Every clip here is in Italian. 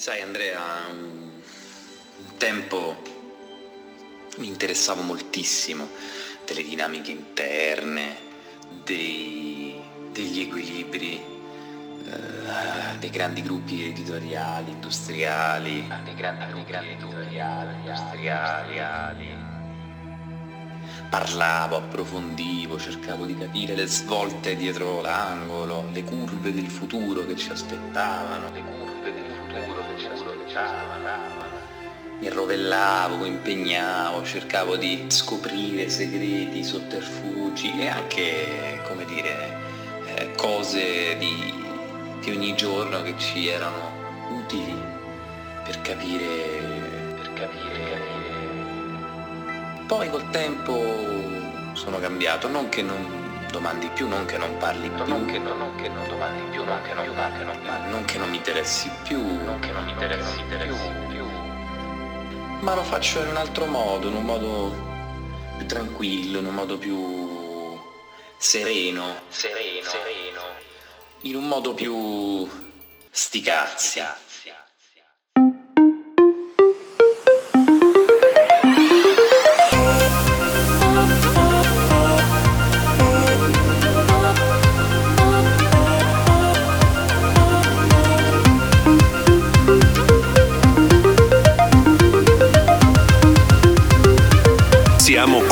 Sai Andrea, un tempo mi interessavo moltissimo delle dinamiche interne, dei, degli equilibri, eh, dei grandi gruppi editoriali, industriali, dei grandi, dei grandi editoriali, industriali. Parlavo, approfondivo, cercavo di capire le svolte dietro l'angolo, le curve del futuro che ci aspettavano, mi rovellavo, impegnavo, cercavo di scoprire segreti, sotterfugi e anche, come dire, eh, cose di, di, ogni giorno che ci erano utili per capire, per capire. Poi col tempo sono cambiato, non che non domandi più, non che non parli più, non che, non, non che non domandi più, non che non, non, che non, non che non mi interessi più, non che non mi interessi più. ma lo faccio in un altro modo, in un modo più tranquillo, in un modo più sereno, sereno, sereno, in un modo più sticazzi.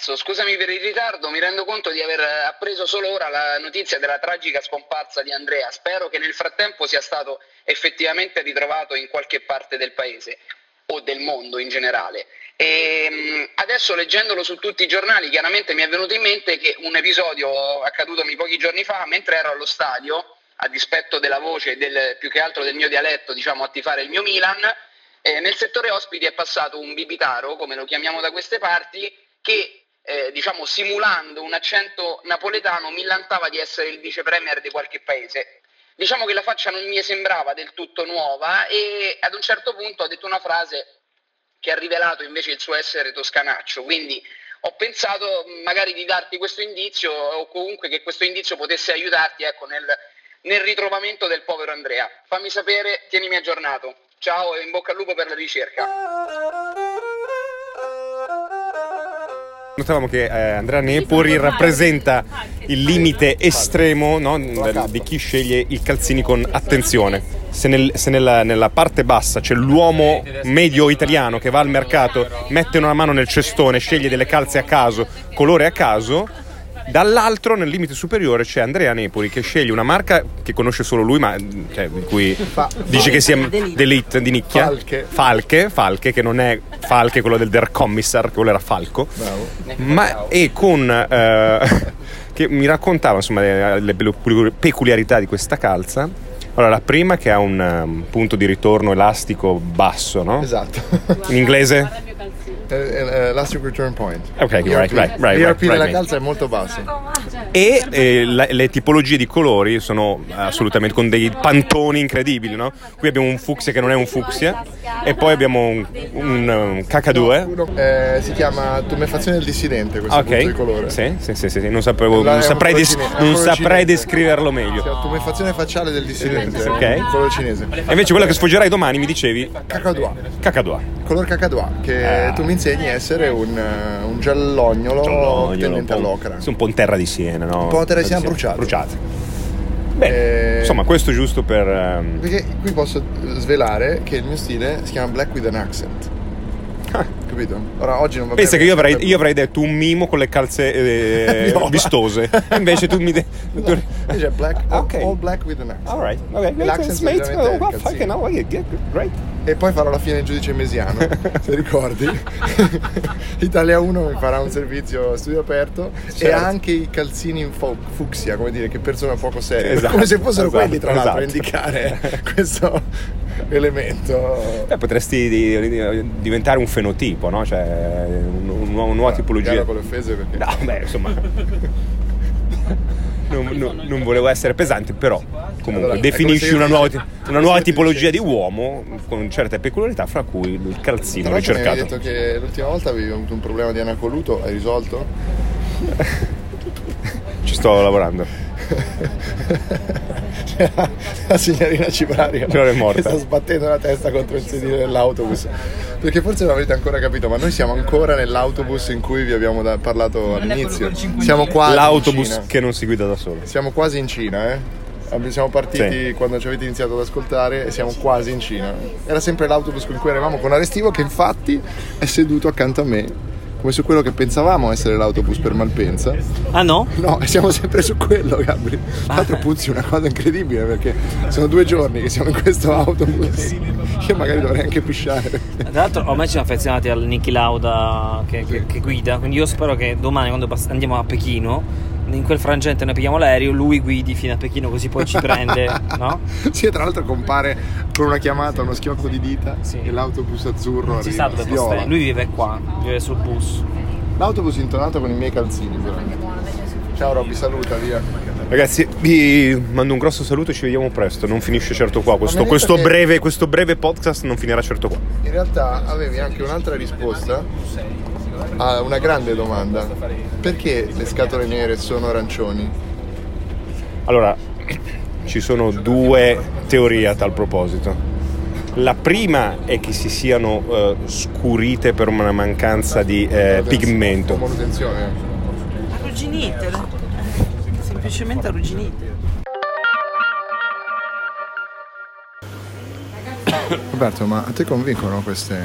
Lorenzo, scusami per il ritardo, mi rendo conto di aver appreso solo ora la notizia della tragica scomparsa di Andrea. Spero che nel frattempo sia stato effettivamente ritrovato in qualche parte del paese o del mondo in generale. E ehm, adesso leggendolo su tutti i giornali, chiaramente mi è venuto in mente che un episodio accadutomi pochi giorni fa, mentre ero allo stadio, a dispetto della voce del, più che altro del mio dialetto, diciamo a tifare il mio Milan, eh, nel settore ospiti è passato un bibitaro, come lo chiamiamo da queste parti, che eh, diciamo simulando un accento napoletano, millantava di essere il vice premier di qualche paese. Diciamo che la faccia non mi sembrava del tutto nuova e ad un certo punto ha detto una frase che ha rivelato invece il suo essere toscanaccio, quindi ho pensato magari di darti questo indizio o comunque che questo indizio potesse aiutarti ecco, nel, nel ritrovamento del povero Andrea. Fammi sapere, tienimi aggiornato. Ciao e in bocca al lupo per la ricerca. Notavamo che eh, Andrea Nepori rappresenta il limite estremo no, di chi sceglie i calzini con attenzione. Se, nel, se nella, nella, parte bassa c'è l'uomo medio italiano che va al mercato, mette una mano nel cestone, sceglie delle calze a caso, colore a caso, Dall'altro, nel limite superiore, c'è Andrea Nepoli che sceglie una marca che conosce solo lui, ma cioè, di cui Fa, dice che sia d'elite, di nicchia. Falche. Falche, Falche, che non è Falche, quello del Der Commissar, quello era Falco. Bravo. Ma e con. Eh, che mi raccontava insomma le, le peculiarità di questa calza. Allora, la prima che ha un um, punto di ritorno elastico basso, no? Esatto. In inglese? Elastic Return Point. Ok, right, right, right. L'ERP right, della right. calza è molto basso. E eh, la, le tipologie di colori sono assolutamente con dei pantoni incredibili, no? Qui abbiamo un fucsia che non è un fucsia e poi abbiamo un, un, un K2. Eh, si chiama tumefazione del dissidente questo okay. di colore. Sì, sì, sì, sì, non, sapevo, non saprei, des- non saprei descriverlo meglio. Sì, tumefazione facciale del dissidente, ok. Colore cinese. E invece quello che sfoggerai domani mi dicevi? Cacadua. Cacadua. Color cacadua, che ah. tu mi insegni a essere un, un giallognolo, giallognolo tendente all'ocra. un po' in terra di Siena, no? Un po' di Siena bruciato. Bruciate. Beh, eh, insomma, questo giusto per. Um... Perché qui posso svelare che il mio stile si chiama Black with an Accent. Ah. Capito? Ora oggi non va Pensa che io avrei, io avrei, detto un mimo con le calze eh, vistose. Invece tu mi. De- no, black, all, okay. all black with an accent. Alright, ok. L'accent mate. Oh, well, fucking hell, great. E poi farò la fine il giudice mesiano, se ricordi. Italia 1 mi farà un servizio studio aperto certo. e anche i calzini in fo- fucsia, come dire, che persona poco seria. Esatto, come se fossero esatto, quelli, tra l'altro, a esatto. indicare questo elemento. Eh, potresti di- di- diventare un fenotipo, no? Cioè, un- un- una nuova tipologia. Gara con le offese perché... No, beh, insomma. Non, non- non volevo essere pesante, però comunque Allora, definisci una nuova, una nuova tipologia di uomo con certe peculiarità, fra cui il calzino l'altro mi hai ricercato. detto che l'ultima volta avevi avuto un problema di anacoluto, hai risolto? Ci sto lavorando. la signorina Cibraria Non è morta. che sta sbattendo la testa contro il sedile dell'autobus perché forse non avete ancora capito ma noi siamo ancora nell'autobus in cui vi abbiamo da- parlato all'inizio siamo quasi L'autobus che non si guida da solo. siamo quasi in Cina eh siamo partiti Sì. quando ci avete iniziato ad ascoltare e siamo quasi in Cina era sempre l'autobus con cui eravamo con Arestivo che infatti è seduto accanto a me come su quello che pensavamo essere l'autobus per Malpensa Ah no? No, siamo sempre su quello, Gabri. Tra l'altro puzzi una cosa incredibile perché sono due giorni che siamo in questo autobus. Io magari dovrei anche pisciare. Tra l'altro ormai ci siamo affezionati al Niki Lauda che, che- che guida, quindi io spero che domani quando andiamo a Pechino, in quel frangente noi pigliamo l'aereo, lui guidi fino a Pechino così poi ci prende, no? Sì, e tra l'altro compare con una chiamata, uno schiocco di dita Sì. e l'autobus azzurro Non si sa arriva. dove viola. posta. Lui vive qua, vive sul bus. L'autobus intonato con i miei calzini però. Ciao Robby, saluta, via. Ragazzi, vi mando un grosso saluto e ci vediamo presto. Non finisce certo qua. Questo, questo breve, questo breve podcast non finirà certo qua. In realtà avevi anche un'altra risposta a una grande domanda. Perché le scatole nere sono arancioni? Allora, ci sono due teorie a tal proposito. La prima è che si siano eh, scurite per una mancanza di eh, pigmento. Manutenzione. Arrugginite, semplicemente arrugginite. Roberto, ma a te convincono queste,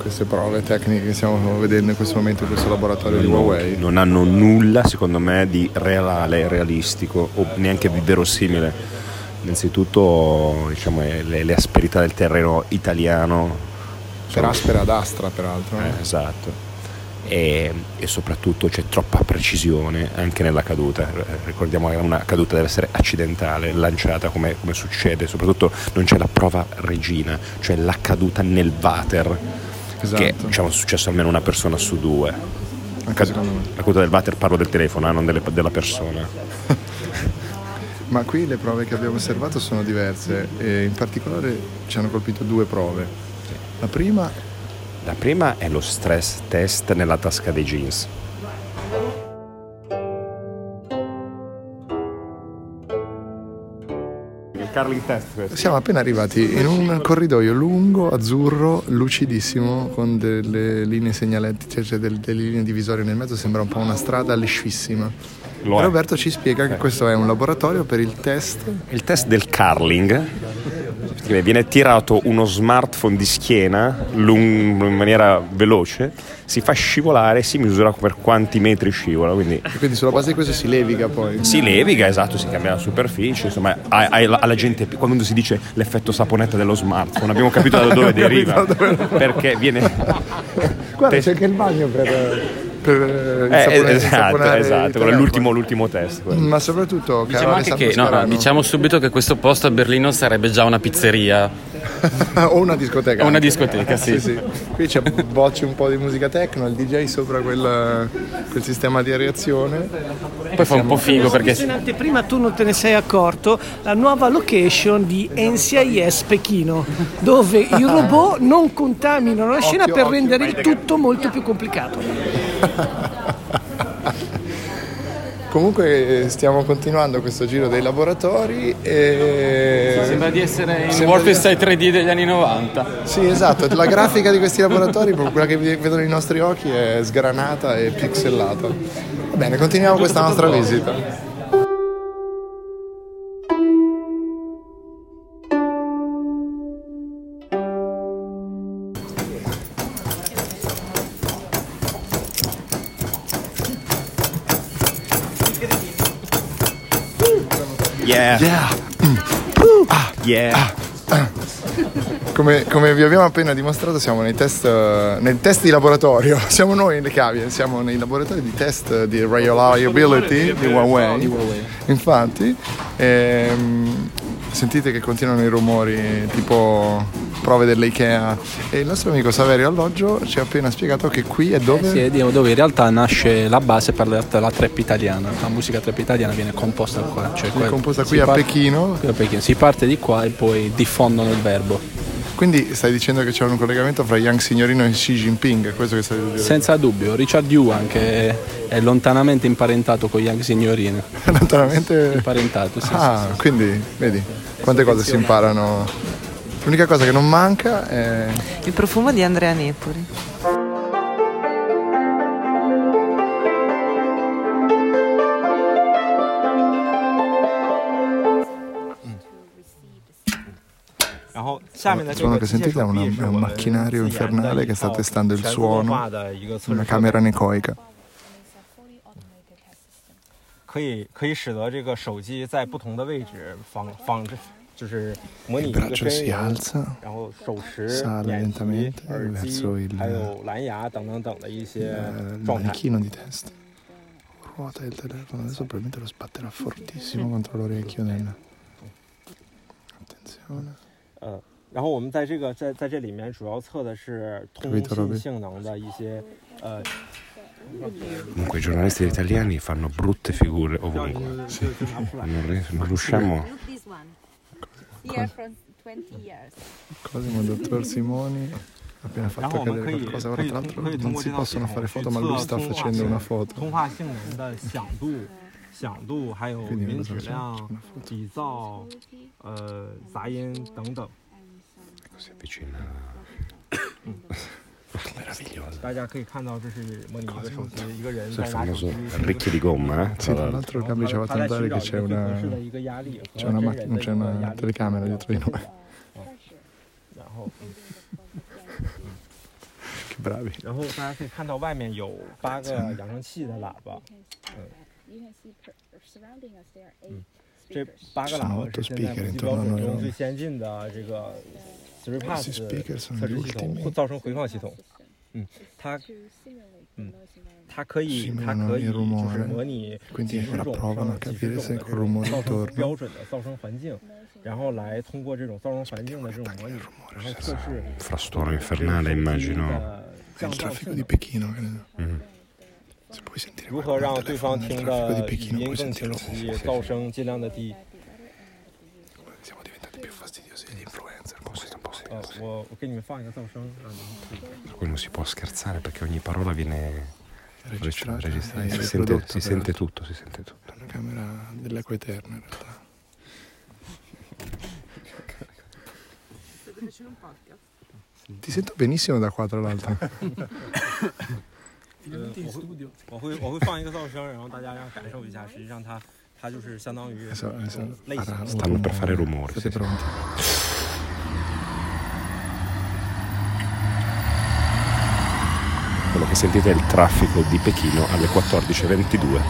queste prove tecniche che stiamo vedendo in questo momento in questo laboratorio di Huawei? Non hanno nulla, secondo me, di reale, realistico o neanche di verosimile. Innanzitutto, diciamo, le, le asperità del terreno italiano. Per sono- aspera ad astra, peraltro. Eh, esatto. E, e soprattutto c'è troppa precisione anche nella caduta. Ricordiamo che una caduta deve essere accidentale, lanciata come, come succede, soprattutto non c'è la prova regina, cioè la caduta nel water. Esatto. Che diciamo, è successo almeno una persona su due. Anche me. La caduta del water parlo del telefono, eh, non delle- della persona. Ma qui le prove che abbiamo osservato sono diverse e in particolare ci hanno colpito due prove. La prima La prima è lo stress test nella tasca dei jeans. Il Carling test questo. Siamo appena arrivati in un corridoio lungo, azzurro, lucidissimo, con delle linee segnaletiche, cioè del- delle linee divisorie nel mezzo, sembra un po' una strada liscissima. Roberto ci spiega che questo è un laboratorio per il test. Il test del carling che viene tirato uno smartphone di schiena in maniera veloce, si fa scivolare, si misura per quanti metri scivola, quindi E quindi sulla base di questo si leviga poi. si leviga, esatto, si cambia la superficie, insomma, alla gente, quando si dice l'effetto saponetta dello smartphone, abbiamo capito da dove deriva, perché viene... Guarda, Te- c'è anche il bagno per, per il Eh, sapone- esatto, esatto, quello è telefono. l'ultimo, l'ultimo test. quello. Ma soprattutto, Diciamo che, no, no, diciamo subito che questo posto a Berlino sarebbe già una pizzeria. o una discoteca. O una discoteca, sì. Qui c'è bocce un po' di musica techno, il DJ sopra quel, quel sistema di areazione. Poi fa un po' figo perché In anteprima tu non te ne sei accorto, la nuova location di NCIS Pechino, dove i robot non contaminano la scena Occhio, per occhio. rendere il tutto molto più complicato. Comunque eh, stiamo continuando questo giro dei laboratori e... sembra di essere in Wolfenstein 3D degli anni 90. Sì, esatto, la grafica di questi laboratori, quella che vedono i nostri occhi, è sgranata e pixellata. Va bene, continuiamo questa nostra visita. Yeah. Yeah. Come, come vi abbiamo appena dimostrato siamo nei test, eh, nel test di laboratorio, siamo noi le cavie, siamo nei laboratori di test di reliability di Huawei. Infatti, ehm, Sentite che continuano i rumori tipo prove dell'IKEA e il nostro amico Saverio Alloggio ci ha appena spiegato che qui è dove? Eh Sì, è di- dove in realtà nasce la base per la, la trap italiana. La musica trap italiana viene composta qua. Cioè Viene composta qui a par- Pechino. qui a Pechino. Si parte di qua e poi diffondono il verbo. Quindi stai dicendo che c'è un collegamento fra Young Signorino e Xi Jinping, è questo che stai dicendo? Senza dubbio, Richard Yuan che è, è lontanamente imparentato con Young Signorini. Lontanamente Imparentato, sì. Ah, quindi vedi quante cose si imparano. L'unica cosa che non manca è Il profumo di Andrea Nepori. il suono che sentite è, una- è un macchinario infernale che sta testando il suono in una camera necoica. 可以可以使得这个手机在不同的位置仿仿制，就是模拟 Il 一个 braccio 真 si 人， alza, 然后手持、 sale 眼疾、 lentamente 耳机 verso il, 还有蓝牙等等等的一些 eh, il 状态。 manichino di testa. Ruota il telefono, adesso probabilmente lo sbatterà fortissimo contro l'orecchio del... Attenzione. 呃，然后我们在这个在在这里面主要测的是通 Capito, 信 Roby? 性能的一些呃 Comunque i giornalisti italiani fanno brutte figure ovunque. Non, ri- non riusciamo. here for 20 dottor Simoni ha appena fatto cadere qualcosa, ora tra l'altro non si possono fare foto ma lui sta facendo una foto. Quindi non so una. Ecco si avvicina Meraviglioso. 大家可以看到，这是模拟一个手机，一个人 Questo è 在 il 拿手 famoso 机。 ricchio di gomma, eh? Sì, Tra tra l'altro. l'altro il Gabri ci ha fatto notare che c'è una, c'è una, ma- c'è una telecamera dietro di noi. 然后， Che bravi. 然后大家可以看到外面有八个扬声器的喇叭，嗯， You can see per- surrounding us there are eight 这 speakers. 八个喇叭是现在国际标准中最先进的这个 surprise 测试系统或噪声回放系统。嗯它嗯它可以它可以就是模拟几十种啊几十种的这种噪声标准的噪声环境然后来通过这种噪声环境的这种模拟然后测试这个的降噪性能嗯如何让对方听的语音更清晰噪声尽量的低 呃，我我给你们放一个噪声，让你们听。 Per cui non si può scherzare perché ogni parola viene Registrata, registrata. e Si, sente, riprodotta si per- sente tutto, si sente tutto. È una camera dell'eco eterno in realtà. Ti sento benissimo da qua, tra l'altro. 呃，我会我会我会放一个噪声，然后大家让感受一下，实际上它它就是相当于 Adesso, adesso 类 farà 型 un Stanno per fare rumore. rumore. Siete sì, sì. pronti? Quello che sentite è il traffico di Pechino alle 14.22.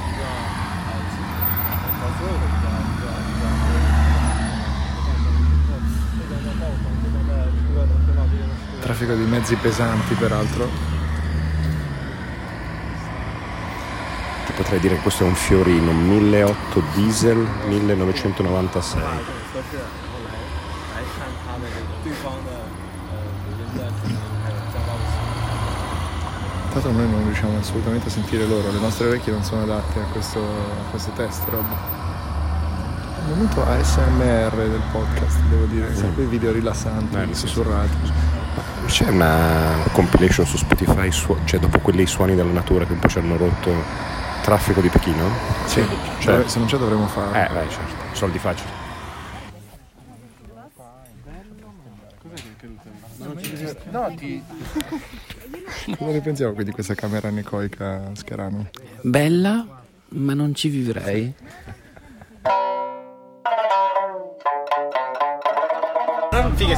Traffico di mezzi pesanti, peraltro. Ti potrei dire che questo è un Fiorino 1.800 diesel 1996. Tanto noi non riusciamo assolutamente a sentire loro, le nostre orecchie non sono adatte a questo, a questo test, Rob. È un momento ASMR del podcast, devo dire, sai, quei video rilassanti, Eh, sì, sussurrati. C'è una compilation su Spotify, su- cioè dopo quelli suoni della natura che un po' ci hanno rotto traffico di Pechino? Sì, Cioè- se non c'è dovremmo farlo. Eh, vai, certo. Soldi facili. No, ti... Cosa ne pensiamo quindi di questa camera necoica Scarano? Bella, ma non ci vivrei.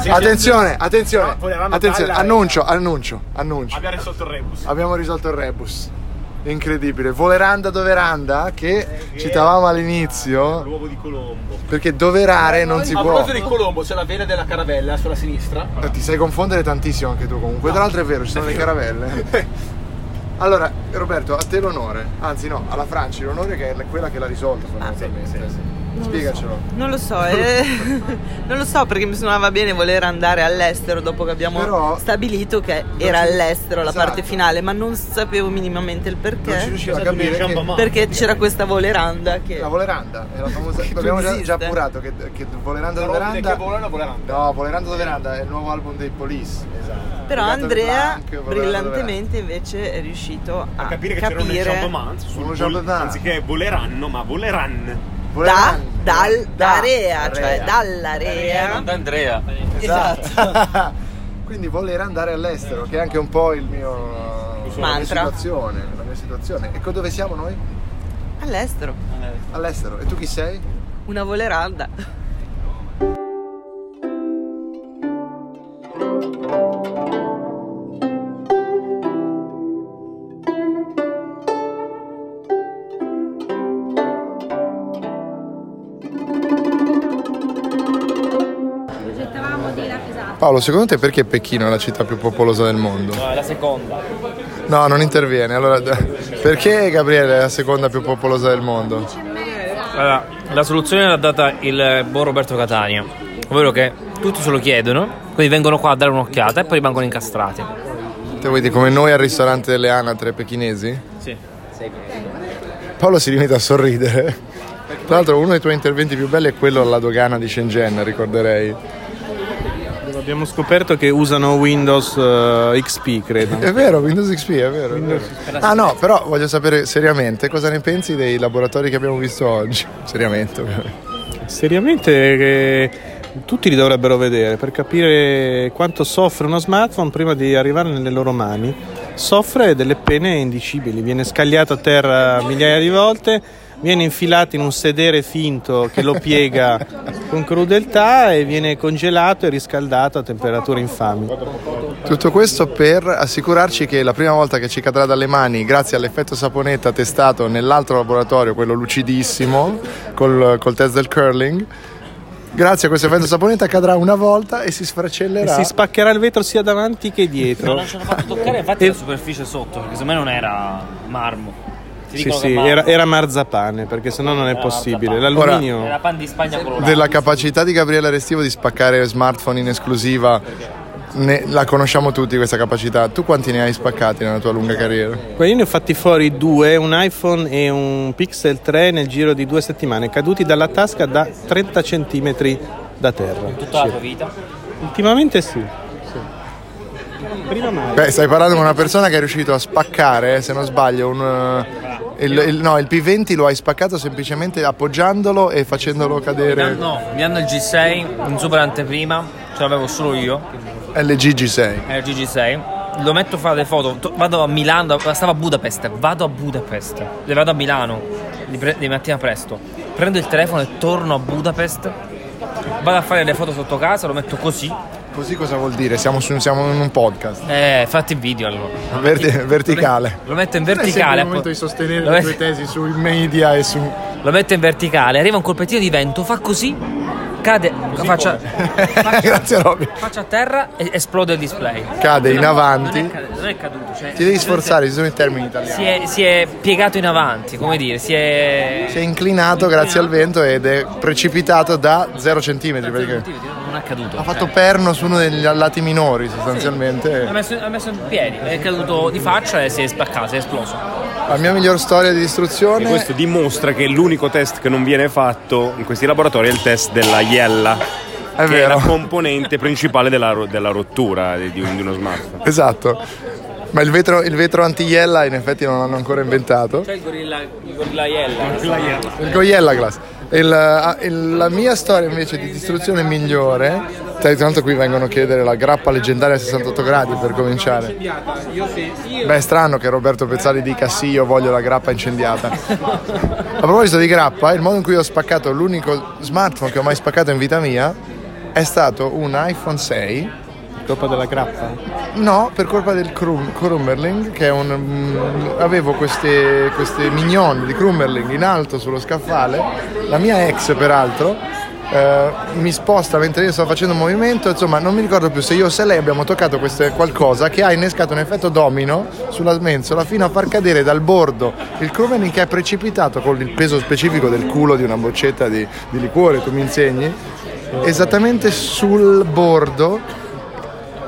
Attenzione, attenzione, volevamo attenzione, annuncio, annuncio, annuncio. Abbiamo risolto il rebus. Abbiamo risolto il rebus. Incredibile. Voleranda doveranda che citavamo all'inizio L'uovo di Colombo. perché doverare non si A può. proposito di Colombo c'è la vela della caravella sulla sinistra. Eh, Ti sai confondere tantissimo anche tu comunque. Tra l'altro è vero, ci sono le caravelle. Allora, Roberto, a te l'onore, anzi no, alla Franci l'onore che è quella che l'ha risolta fondamentalmente. Spiegacelo. Non lo so, eh, non lo so perché mi suonava bene voler andare all'estero dopo che abbiamo Però- stabilito che era all'estero la Esatto. parte finale, ma non sapevo minimamente il Non ci perché. riuscivo a capire che... Perché c'era questa voleranda che La Voleranda, è la famosa... Abbiamo già, già appurato che, che Voleranda Però Doveranda... che volano, volano. No, Voleranda Doveranda è il nuovo album dei Police. Esatto. Però Legato Andrea Blanc, Voleranda brillantemente invece è riuscito a, A capire che c'era un Chambermans. anziché voleranno, ma voleran. Da, dal, da area, Area. cioè dall'area. Non da Andrea. Esatto. Quindi voler andare all'estero, che è anche un po' il mio... La mia situazione, la mia situazione. E co- dove siamo noi? All'estero. All'estero. E tu chi sei? Una voleranda. Paolo, secondo te perché Pechino è la città più popolosa del mondo? No, è la seconda. No, non interviene. Allora, perché Gabriele è la seconda più popolosa del mondo? Allora, la soluzione l'ha data il buon Roberto Catania, ovvero che tutti se lo chiedono, quindi vengono qua a dare un'occhiata e poi rimangono incastrati. Te vuoi dire come noi al ristorante delle anatre pechinesi? Sì. Paolo si limita a sorridere. Tra l'altro uno dei tuoi interventi più belli è quello alla dogana di Shenzhen, ricorderei. Abbiamo scoperto che usano Windows eh, XP, credo. È vero, Windows XP, è vero. è vero. Ah no, però voglio sapere seriamente cosa ne pensi dei laboratori che abbiamo visto oggi. Seriamente, ovviamente. Seriamente che tutti li dovrebbero vedere per capire quanto soffre uno smartphone prima di arrivare nelle loro mani. Soffre delle pene indicibili, viene scagliato a terra migliaia di volte, viene infilato in un sedere finto che lo piega con crudeltà e viene congelato e riscaldato a temperature infami. Tutto questo per assicurarci che la prima volta che ci cadrà dalle mani, grazie all'effetto saponetta testato nell'altro laboratorio, quello lucidissimo, col, col test del curling, grazie a questo effetto saponetta cadrà una volta e si E sfracellerà. si spaccherà il vetro sia davanti che dietro. Non ci hanno fatto toccare infatti la superficie sotto, perché secondo me non era marmo. Ti Sì, sì, era, era marzapane perché sennò non è possibile. marzapane. L'alluminio. Era pan di Spagna colorato. Della capacità di Gabriele Restivo di spaccare smartphone in esclusiva, ne- la conosciamo tutti questa capacità. Tu quanti ne hai spaccati nella tua lunga carriera? Quelli ne ho fatti fuori due, un iPhone e un Pixel 3 nel giro di due settimane, caduti dalla tasca da 30 cm da terra. Tutta la Sì. tua vita. Ultimamente sì. Prima mai. Beh, stai parlando con una persona che è riuscito a spaccare, se non sbaglio, un, eh, il, il- no, il P20 lo hai spaccato semplicemente appoggiandolo e facendolo cadere. No, mi danno il G6 in super anteprima, ce l'avevo solo io, LG G6. è il G6. Lo metto a fare le foto, to- vado a Milano, stavo a Budapest, vado a Budapest, le vado a Milano di, pre- di mattina presto, prendo il telefono e torno a Budapest, vado a fare le foto sotto casa, lo metto così, Così cosa vuol dire? Siamo, su- siamo in un podcast. eh, fatti il video allora. Verti- verticale. Lo metto in Non è verticale. il momento di sostenere lo le met- tue tesi sui media e su. Lo metto in verticale, arriva un colpettino di vento, fa così, cade, faccia, Grazie Robby. faccia a terra e esplode il display. Cade in avanti. Non è, cade- non è caduto. Cioè, Ti devi sforzare, ci sono i termini italiani. Si è, si è piegato in avanti, come dire, si è. Si è inclinato grazie al vento ed è precipitato da 0 cm. Perché Non è caduto. ha fatto perno su uno degli lati minori, sostanzialmente. Ha messo, ha messo in piedi, è caduto di faccia e si è spaccato, si è esploso. La mia miglior storia di E distruzione. questo dimostra che l'unico test che non viene fatto in questi laboratori è il test della iella, È che vero. è la componente principale della, della rottura di, di uno smartphone. Esatto. Ma il vetro, il vetro anti-iella in effetti non l'hanno ancora inventato. C'è il gorilla, il gorillaiella. Il Goyella Glass. Il- ah, il- la mia storia invece di distruzione migliore. Tra l'altro qui vengono a chiedere la grappa leggendaria a 68 gradi per cominciare. Beh, è strano che Roberto Pezzali dica sì, io voglio la grappa incendiata. A proposito di grappa, il modo in cui ho spaccato l'unico smartphone che ho mai spaccato in vita mia è stato un iPhone 6 Colpa della grappa? No, per colpa del Krum- Krummerling, che è un... mm, avevo queste, queste mignon di Krummerling in alto sullo scaffale, la mia ex peraltro, eh, mi sposta mentre io sto facendo un movimento, insomma non mi ricordo più se io o se lei abbiamo toccato queste, qualcosa che ha innescato un effetto domino sulla smensola fino a far cadere dal bordo il crewman che è precipitato con il peso specifico del culo di una boccetta di, di liquore, tu mi insegni, esattamente sul bordo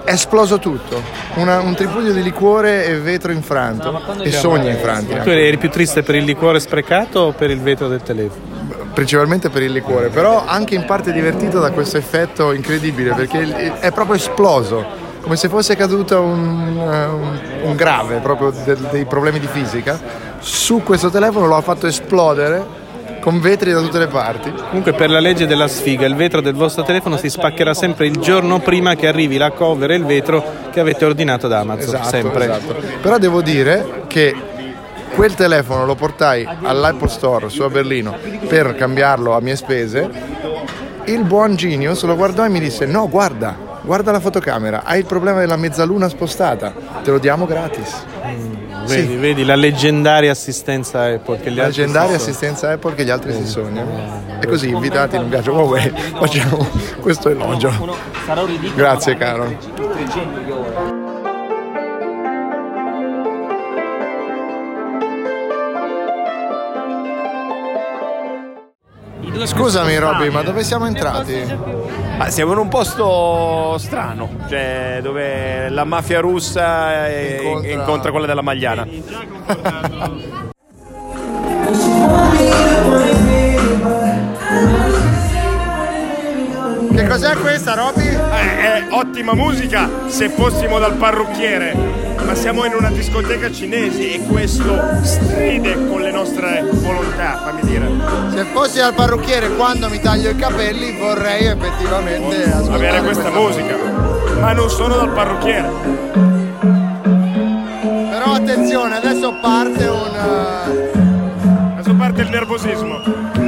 è esploso tutto, Una- un tripudio di liquore e vetro infranto e sogni infranti. Tu eri più triste per il liquore sprecato o per il vetro del telefono? principalmente per il liquore, però anche in parte divertito da questo effetto incredibile perché è proprio esploso, come se fosse caduto un, eh, un- un grave proprio del- dei problemi di fisica. Su questo telefono lo ha fatto esplodere con vetri da tutte le parti. Comunque per la legge della sfiga il vetro del vostro telefono si spaccherà sempre il giorno prima che arrivi la cover e il vetro che avete ordinato da Amazon. Esatto, sempre. esatto. Però devo dire che quel telefono lo portai all'Apple Store su a Berlino per cambiarlo a mie spese. Il buon Genius lo guardò e mi disse: No, guarda, guarda la fotocamera, hai il problema della mezzaluna spostata, te lo diamo gratis. Vedi, vedi la leggendaria assistenza Apple che gli La altri leggendaria assistenza Apple che gli altri si sognano. E così invitati in un viaggio Huawei facciamo questo elogio. Grazie caro. Scusami Robby, ma dove siamo entrati? Ma siamo in un posto strano, cioè dove la mafia russa eh, Incontra- incontra, quella della Magliana. Che cos'è questa Robby? è ottima musica se fossimo dal parrucchiere, ma siamo in una discoteca cinese e questo stride con le nostre volontà, fammi dire. Se fossi al parrucchiere quando mi taglio i capelli vorrei effettivamente ascoltare Avere questa musica, ma non sono dal parrucchiere. Però attenzione, adesso parte un... Adesso parte il nervosismo.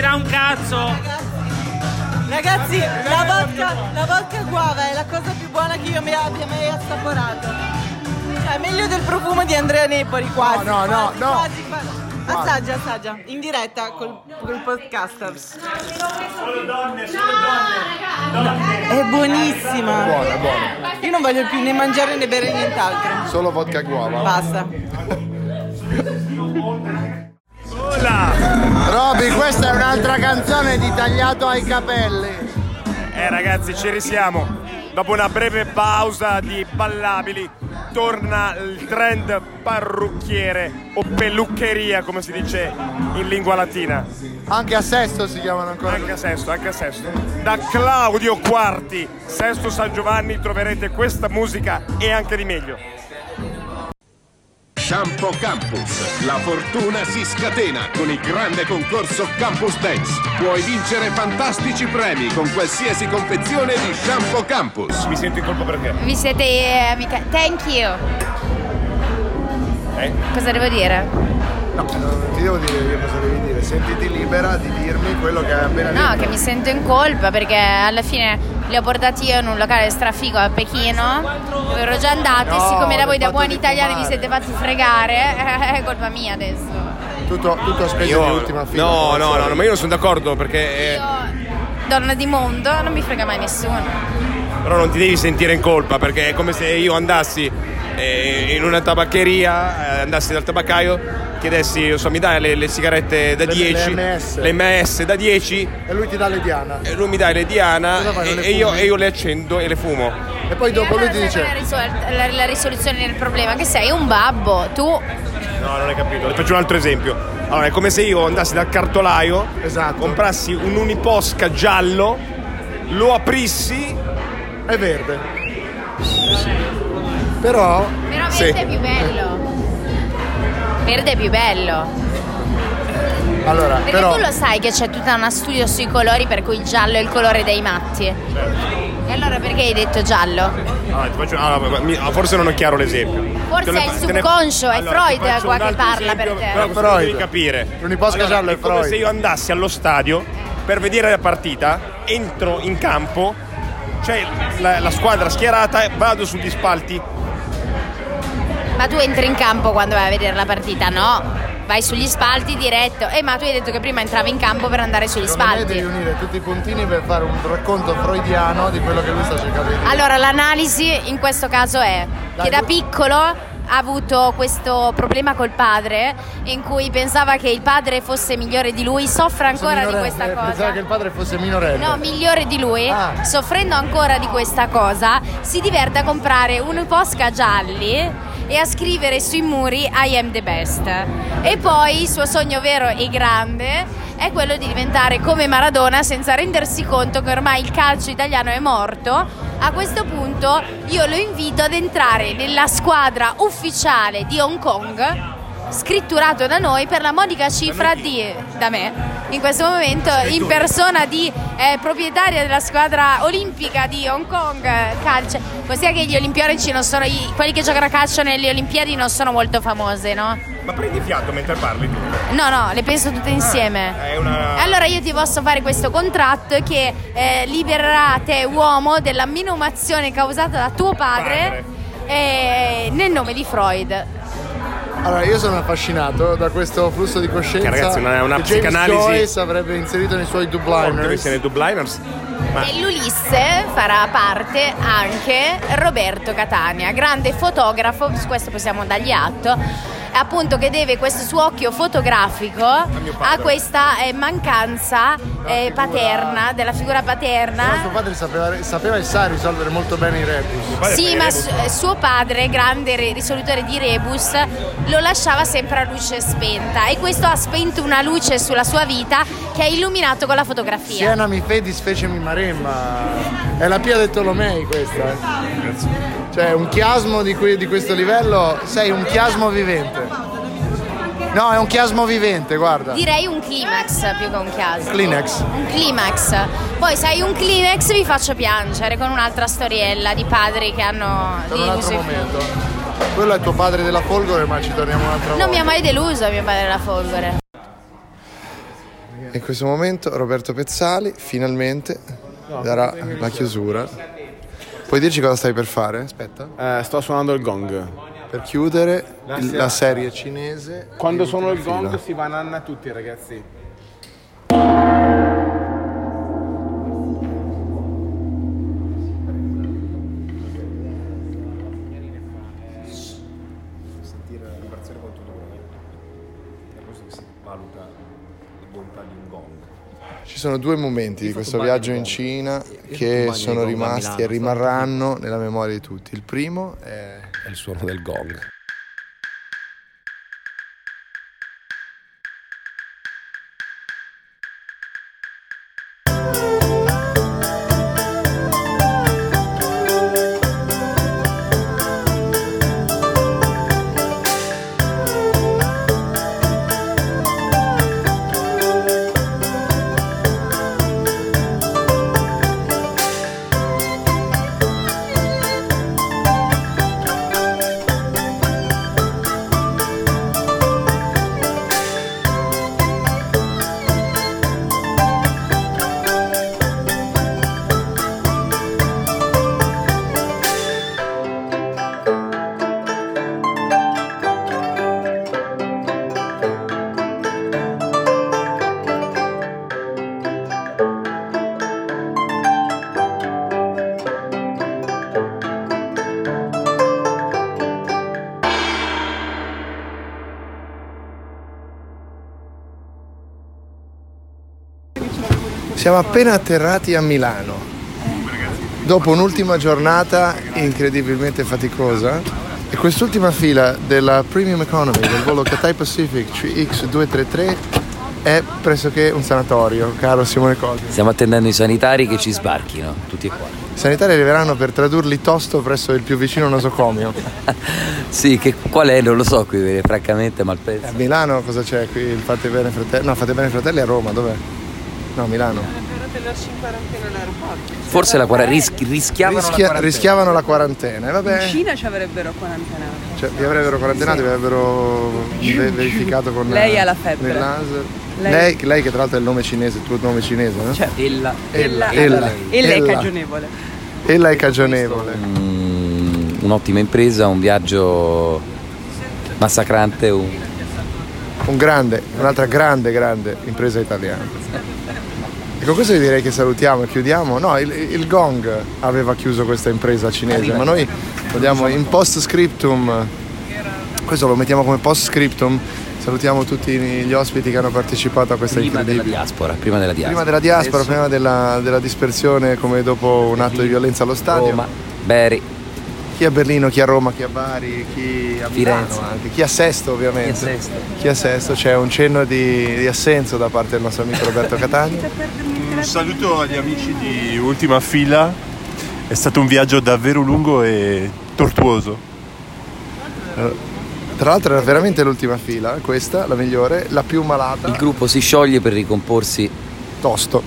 Sentirà un cazzo. Ragazzi, la vodka, la vodka guava è la cosa più buona che io mi abbia mai assaporato. Cioè, meglio del profumo di Andrea Nepoli, quasi. No, no, no, quasi, no. quasi, quasi. Assaggia, assaggia, in diretta col, col podcaster. È buonissima. Buona, buona. Io non voglio più né mangiare né bere nient'altro. Solo vodka guava. Basta. Robby, questa è un'altra canzone di tagliato ai capelli. Eh ragazzi, ci risiamo. Dopo una breve pausa di ballabili, torna il trend parrucchiere o peluccheria, come si dice in lingua latina. Anche a Sesto si chiamano ancora. Anche a Sesto, anche a Sesto. Da Claudio Quarti, Sesto San Giovanni, troverete questa musica e anche di meglio. Shampoo Campus. La fortuna si scatena con il grande concorso Campus Dance. Puoi vincere fantastici premi con qualsiasi confezione di Shampoo Campus. Mi sento in colpa perché? Vi siete eh, amica. Thank you. Eh? Cosa devo dire? No, ti devo dire io cosa devi dire. Sentiti libera di dirmi quello che hai appena No, detto. che mi sento in colpa perché alla fine li ho portati io in un locale strafigo a Pechino dove ero già andata No, e siccome da voi da buoni italiani vi siete fatti fregare è colpa mia adesso. Tutto, tutto a spese Io- di ultima fila. No, no, no, no, ma io non sono d'accordo perché... eh, Donna di mondo non mi frega mai nessuno. Però non ti devi sentire in colpa perché è come se io andassi eh, in una tabaccheria, eh, andassi dal tabaccaio, chiedessi, non so, mi dai le, le sigarette da Le- 10, le MS. le MS da 10 E lui ti dà le Diana. e lui mi dà le Diana fai, e, le e io, e io le accendo e le fumo. E poi dopo lui ti dice... la, risol- la- la risoluzione del problema? Che sei un babbo, tu No, non hai capito. Le faccio un altro esempio. Allora, è come se io andassi dal cartolaio, Esatto. comprassi un uniposca giallo, lo aprissi È verde. Però... Però Sì. verde è più bello. Verde è più bello. Allora, Perché però... tu lo sai che c'è tutta una studio sui colori per cui il giallo è il colore dei matti. E allora perché hai detto giallo? Allora, ti faccio- allora, mi- forse non è chiaro l'esempio. Forse ne è il te ne- subconscio, è Allora, Freud qua che parla per esempio, te. Però devi Freud. capire. L'uniposca giallo è è come Freud. se io andassi allo stadio per vedere la partita, entro in campo, c'è la, la squadra schierata, vado sugli spalti. Ma tu entri in campo quando vai a vedere la partita, no? Vai sugli spalti diretto. Eh, ma tu hai detto che prima entravi in campo per andare sugli Secondo spalti. devi unire tutti i puntini per fare un racconto freudiano di quello che lui sta cercando di dire. Allora, l'analisi in questo caso è che da piccolo ha avuto questo problema col padre in cui pensava che il padre fosse migliore di lui, soffre ancora di questa eh, cosa. Pensava che il padre fosse minorenne. No, migliore di lui, Ah. soffrendo ancora di questa cosa, si diverte a comprare un posca gialli e a scrivere sui muri I am the best. E poi il suo sogno vero e grande è quello di diventare come Maradona senza rendersi conto che ormai il calcio italiano è morto. A questo punto io lo invito ad entrare nella squadra ufficiale di Hong Kong scritturato da noi per la modica cifra di da me in questo momento in persona di eh, proprietaria della squadra olimpica di Hong Kong eh, calcio ossia che gli olimpionici non sono quelli che giocano a calcio nelle olimpiadi non sono molto famose no? Ma prendi fiato mentre parli tu. no no le penso tutte insieme È una. allora io ti posso fare questo contratto che eh, libererà te uomo della menomazione causata da tuo padre, eh, nel nome di Freud Allora, io sono affascinato da questo flusso di coscienza Che ragazzi, una- una che James psicanalisi- Joyce avrebbe inserito nei suoi dubliners. nei dubliners. Ma Nell'Ulisse farà parte anche Roberto Catania, grande fotografo, su questo possiamo dargli atto, appunto che deve questo suo occhio fotografico a questa eh, mancanza eh, paterna, della figura paterna. suo padre sapeva, sapeva e sa risolvere molto bene i rebus. Sì, ma su- eh, suo padre, grande re- risolutore di rebus, lo lasciava sempre a luce spenta e questo ha spento una luce sulla sua vita che ha illuminato con la fotografia. Siena mi fedis fecemi maremma. È la Pia de Tolomei questa. eh. Cioè, un chiasmo di, que- di questo livello, sei un chiasmo vivente. No, è un chiasmo vivente, guarda. Direi un climax più che un chiasmo. Kleenex. Un climax. Poi se hai un climax vi faccio piangere con un'altra storiella di padri che hanno Per un altro momento. Quello è tuo padre della Folgore, ma ci torniamo un'altra volta. Non mi ha mai deluso mio padre la Folgore. In questo momento Roberto Pezzali finalmente darà la chiusura. Puoi dirci cosa stai per fare? Aspetta. Eh, sto suonando il gong. Per chiudere il- la serie cinese. Quando suono il gong fila. si bananna tutti ragazzi. sentire la vibrazione con tutto quello è questo che si valuta la bontà di un gong. Ci sono due momenti di questo viaggio in Cina che sono rimasti e rimarranno nella memoria di tutti. Il primo È il suono del gong. Siamo appena atterrati a Milano. Dopo un'ultima giornata incredibilmente faticosa e quest'ultima fila della Premium Economy del volo Cathay Pacific CX233 è pressoché un sanatorio, caro Simone Cosi. Stiamo attendendo i sanitari che ci sbarchino, tutti e quattro. I sanitari arriveranno per tradurli tosto presso il più vicino nosocomio. Sì, che qual è? Non lo so qui, francamente, Malpezzo. A Milano cosa c'è qui? Il Fate Bene Fratelli? No, Fate Bene Fratelli a Roma, dov'è? No, Milano. Forse la quarantena ris- rischiavano Rischia- la quarantena. rischiavano la quarantena. E vabbè, In Cina ci avrebbero quarantenato. cioè, vi avrebbero quarantenato, vi avrebbero ve- verificato con Lei eh, ha la febbre. nel laser. Lei- Lei, lei che tra l'altro è il nome cinese, il tuo nome cinese, no? Ella, Ella, Ella. ella è Ella. cagionevole. Ella è cagionevole. Mm, un'ottima impresa, un viaggio massacrante, un... Un grande, un'altra grande, grande impresa italiana. E con questo vi direi che salutiamo e chiudiamo. No, il, il Gong aveva chiuso questa impresa cinese, ma noi vogliamo in post scriptum, questo lo mettiamo come post scriptum, salutiamo tutti gli ospiti che hanno partecipato a questa prima della diaspora, prima della diaspora. Prima della diaspora, prima della, della dispersione come dopo un atto di violenza allo stadio. Roma, Beri, Chi a Berlino, chi a Roma, chi a Bari, chi a Milano Firenze. anche, chi a Sesto ovviamente. Chi a Sesto. Chi a Sesto, c'è un cenno di, di assenso da parte del nostro amico Roberto Catania. Un saluto agli amici di Ultima Fila. È stato un viaggio davvero lungo e tortuoso. Tra l'altro era veramente l'ultima fila, questa, la migliore, la più malata. il gruppo si scioglie per ricomporsi Tosto.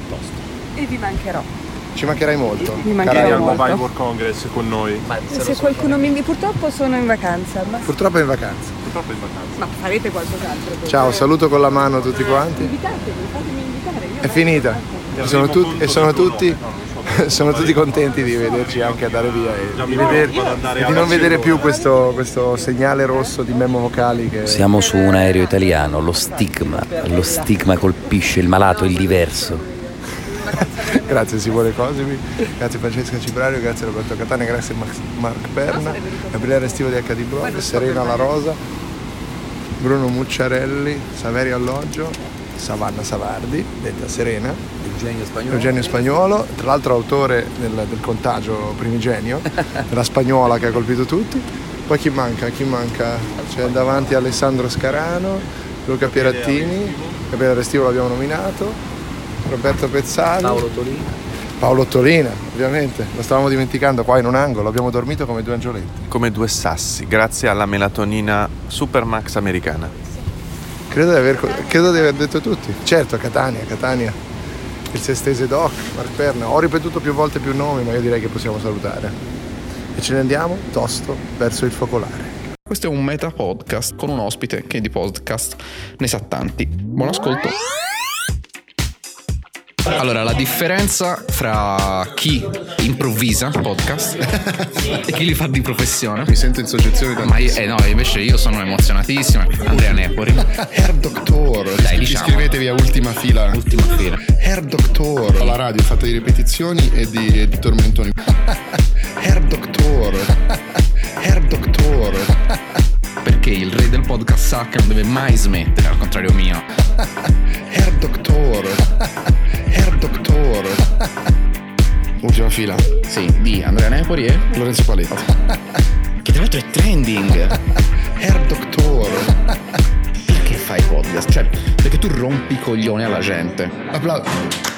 E vi mancherò. Ci mancherai molto. Mi molto. Alba. Vai World Congress con noi. E se qualcuno mi purtroppo sono in vacanza, ma, Purtroppo è in vacanza. Purtroppo in vacanza. ma farete qualcos'altro. voi. Ciao, saluto con la mano tutti quanti. Invitatemi, fatemi invitare. Io È finita. E sono, tut- e sono tutti, sono tutti contenti di vederci anche andare via e di, veder- e di non vedere più questo, questo segnale rosso di memo vocali che Siamo su un aereo italiano, lo stigma, lo stigma colpisce il malato, il diverso. grazie Simone Cosimi, grazie Francesca Cibrario, grazie Roberto Catania, grazie Max- Mark Perna, Gabriele Restivo di HD Blog, Serena La Rosa, Bruno Mucciarelli, Saverio Alloggio, Savanna Savardi, detta Serena, Eugenio Spagnolo. Eugenio Spagnuolo, tra l'altro autore del, del contagio primigenio, della spagnola che ha colpito tutti. Poi chi manca? Chi manca? C'è davanti Alessandro Scarano, Luca Pierattini, Gabriele Restivo l'abbiamo nominato, Roberto Pezzali, Paolo Tolini. Paolo Tolina, ovviamente, lo stavamo dimenticando qua in un angolo, abbiamo dormito come due angioletti. Come due sassi, grazie alla melatonina Supermax americana. Credo di aver, credo di aver detto tutti. Certo, Catania, Catania, il Sestese Doc, Mark Perna. Ho ripetuto più volte più nomi, ma io direi che possiamo salutare. E ce ne andiamo tosto verso il focolare. Questo è un meta podcast con un ospite che di podcast ne sa tanti. Buon ascolto. Allora, la differenza fra chi improvvisa podcast e chi li fa di professione. Mi sento in soggezione Ma io, eh no, invece io sono emozionatissimo. Andrea Nepori. Hair Doctor. Dai, diciamo. Iscrivetevi a Ultima Fila. Ultima Fila. Hair Doctor. La radio è fatta di ripetizioni e di, e di tormentoni. Hair Doctor. Hair Doctor. Perché il re del podcast sa che non deve mai smettere, al contrario mio. Hair Doctor. Ultima Fila. Sì, di Andrea Nepori e Lorenzo Paletti. Che tra l'altro è trending. Hair Doctor. Perché fai podcast? Cioè, perché tu rompi i coglioni alla gente. Applauso.